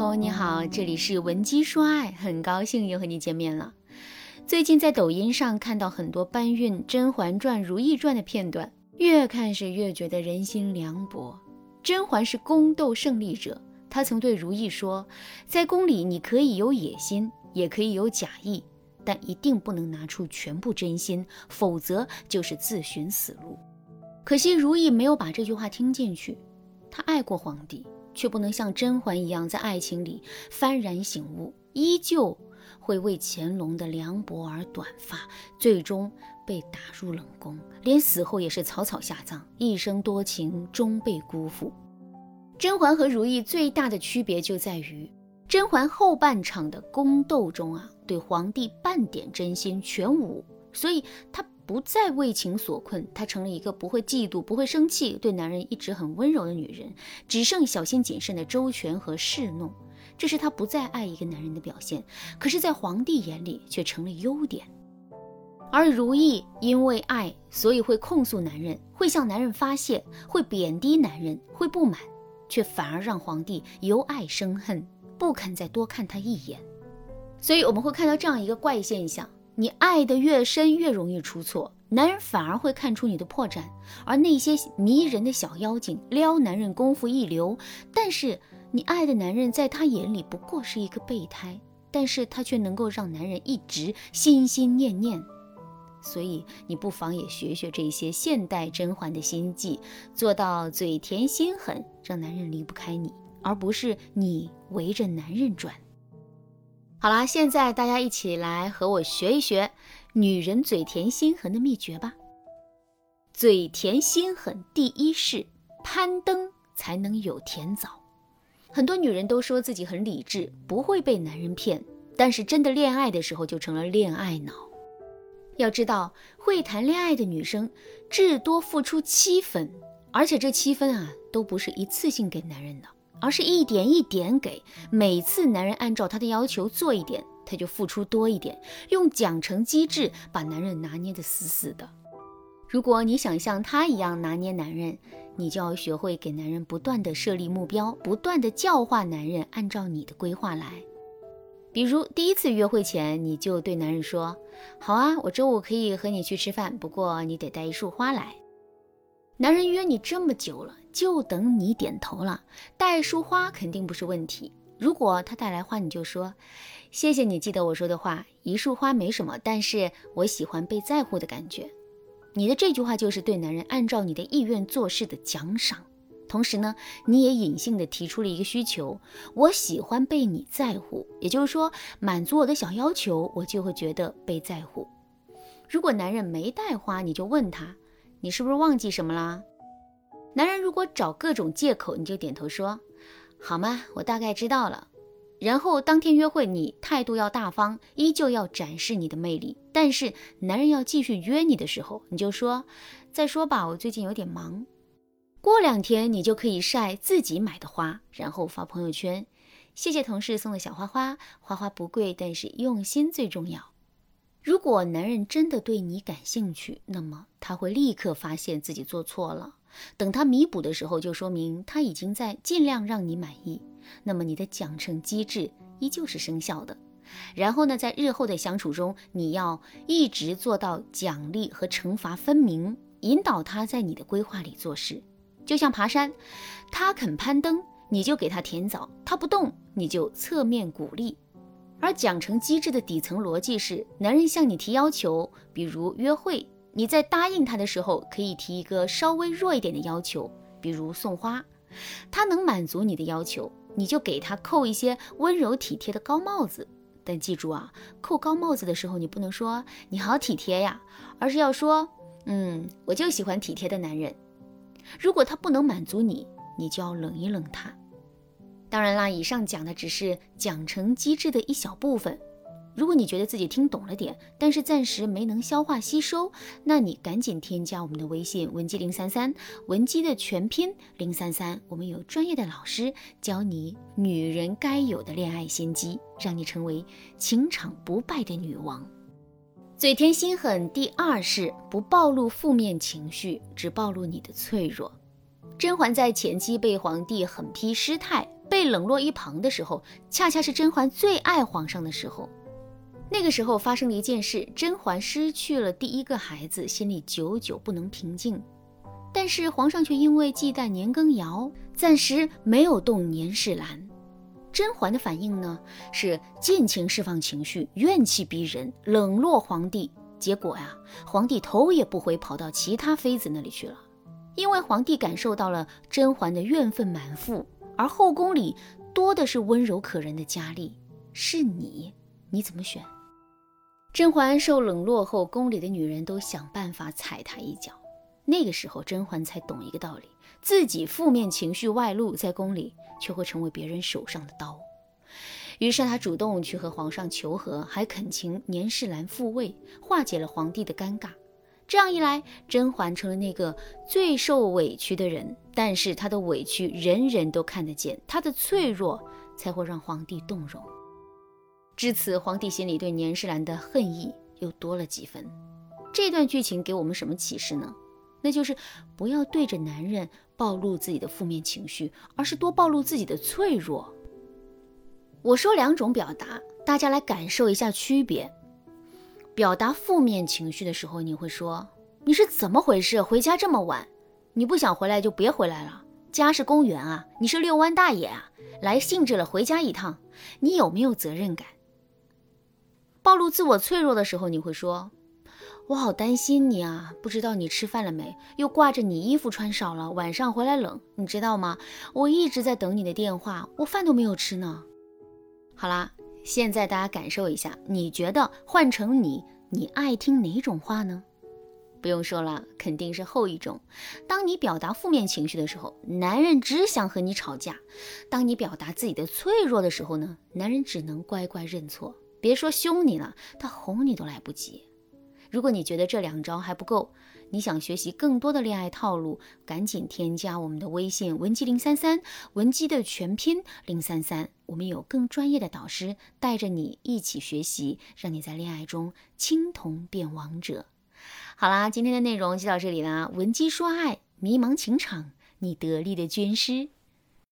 朋友，你好，这里是文姬说爱，很高兴又和你见面了。最近在抖音上看到很多搬运《甄嬛传》《如懿传》的片段，越看是越觉得人心凉薄。甄嬛是宫斗胜利者，她曾对如懿说：“在宫里，你可以有野心，也可以有假意，但一定不能拿出全部真心，否则就是自寻死路。”可惜如懿没有把这句话听进去，她爱过皇帝。却不能像甄嬛一样在爱情里幡然醒悟，依旧会为乾隆的凉薄而短发，最终被打入冷宫，连死后也是草草下葬，一生多情终被辜负。甄嬛和如懿最大的区别就在于，甄嬛后半场的宫斗中啊，对皇帝半点真心全无，所以她。不再为情所困，她成了一个不会嫉妒、不会生气、对男人一直很温柔的女人，只剩小心谨慎的周全和侍弄，这是她不再爱一个男人的表现。可是，在皇帝眼里却成了优点。而如懿因为爱，所以会控诉男人，会向男人发泄，会贬低男人，会不满，却反而让皇帝由爱生恨，不肯再多看她一眼。所以我们会看到这样一个怪现象。你爱的越深，越容易出错，男人反而会看出你的破绽。而那些迷人的小妖精撩男人功夫一流，但是你爱的男人在他眼里不过是一个备胎，但是他却能够让男人一直心心念念。所以你不妨也学学这些现代甄嬛的心计，做到嘴甜心狠，让男人离不开你，而不是你围着男人转。好啦，现在大家一起来和我学一学女人嘴甜心狠的秘诀吧。嘴甜心狠，第一是攀登才能有甜枣。很多女人都说自己很理智，不会被男人骗，但是真的恋爱的时候就成了恋爱脑。要知道，会谈恋爱的女生至多付出七分，而且这七分啊都不是一次性给男人的。而是一点一点给，每次男人按照她的要求做一点，她就付出多一点，用奖惩机制把男人拿捏得死死的。如果你想像她一样拿捏男人，你就要学会给男人不断的设立目标，不断的教化男人按照你的规划来。比如第一次约会前，你就对男人说：“好啊，我周五可以和你去吃饭，不过你得带一束花来。”男人约你这么久了。就等你点头了，带束花肯定不是问题。如果他带来花，你就说：“谢谢你记得我说的话，一束花没什么，但是我喜欢被在乎的感觉。”你的这句话就是对男人按照你的意愿做事的奖赏。同时呢，你也隐性的提出了一个需求：我喜欢被你在乎，也就是说，满足我的小要求，我就会觉得被在乎。如果男人没带花，你就问他：“你是不是忘记什么啦？”男人如果找各种借口，你就点头说：“好吗？我大概知道了。”然后当天约会，你态度要大方，依旧要展示你的魅力。但是男人要继续约你的时候，你就说：“再说吧，我最近有点忙。”过两天你就可以晒自己买的花，然后发朋友圈：“谢谢同事送的小花花，花花不贵，但是用心最重要。”如果男人真的对你感兴趣，那么他会立刻发现自己做错了。等他弥补的时候，就说明他已经在尽量让你满意，那么你的奖惩机制依旧是生效的。然后呢，在日后的相处中，你要一直做到奖励和惩罚分明，引导他在你的规划里做事。就像爬山，他肯攀登，你就给他甜枣；他不动，你就侧面鼓励。而奖惩机制的底层逻辑是：男人向你提要求，比如约会。你在答应他的时候，可以提一个稍微弱一点的要求，比如送花。他能满足你的要求，你就给他扣一些温柔体贴的高帽子。但记住啊，扣高帽子的时候，你不能说你好体贴呀，而是要说，嗯，我就喜欢体贴的男人。如果他不能满足你，你就要冷一冷他。当然啦，以上讲的只是奖惩机制的一小部分。如果你觉得自己听懂了点，但是暂时没能消化吸收，那你赶紧添加我们的微信文姬零三三，文姬的全拼零三三，我们有专业的老师教你女人该有的恋爱心机，让你成为情场不败的女王。嘴甜心狠，第二是不暴露负面情绪，只暴露你的脆弱。甄嬛在前期被皇帝狠批失态。被冷落一旁的时候，恰恰是甄嬛最爱皇上的时候。那个时候发生了一件事，甄嬛失去了第一个孩子，心里久久不能平静。但是皇上却因为忌惮年羹尧，暂时没有动年世兰。甄嬛的反应呢，是尽情释放情绪，怨气逼人，冷落皇帝。结果呀，皇帝头也不回，跑到其他妃子那里去了。因为皇帝感受到了甄嬛的怨愤满腹，而后宫里多的是温柔可人的佳丽，是你，你怎么选？甄嬛受冷落后，宫里的女人都想办法踩她一脚。那个时候，甄嬛才懂一个道理：自己负面情绪外露，在宫里却会成为别人手上的刀。于是，她主动去和皇上求和，还恳请年世兰复位，化解了皇帝的尴尬。这样一来，甄嬛成了那个最受委屈的人。但是，她的委屈人人都看得见，她的脆弱才会让皇帝动容。至此，皇帝心里对年世兰的恨意又多了几分。这段剧情给我们什么启示呢？那就是不要对着男人暴露自己的负面情绪，而是多暴露自己的脆弱。我说两种表达，大家来感受一下区别。表达负面情绪的时候，你会说：“你是怎么回事？回家这么晚，你不想回来就别回来了。家是公园啊，你是遛弯大爷啊，来兴致了回家一趟，你有没有责任感？”暴露自我脆弱的时候，你会说：“我好担心你啊，不知道你吃饭了没？又挂着你衣服穿少了，晚上回来冷，你知道吗？我一直在等你的电话，我饭都没有吃呢。”好啦，现在大家感受一下，你觉得换成你，你爱听哪种话呢？不用说了，肯定是后一种。当你表达负面情绪的时候，男人只想和你吵架；当你表达自己的脆弱的时候呢，男人只能乖乖认错。别说凶你了，他哄你都来不及。如果你觉得这两招还不够，你想学习更多的恋爱套路，赶紧添加我们的微信文姬零三三，文姬的全拼零三三，我们有更专业的导师带着你一起学习，让你在恋爱中青铜变王者。好啦，今天的内容就到这里啦，文姬说爱，迷茫情场，你得力的军师。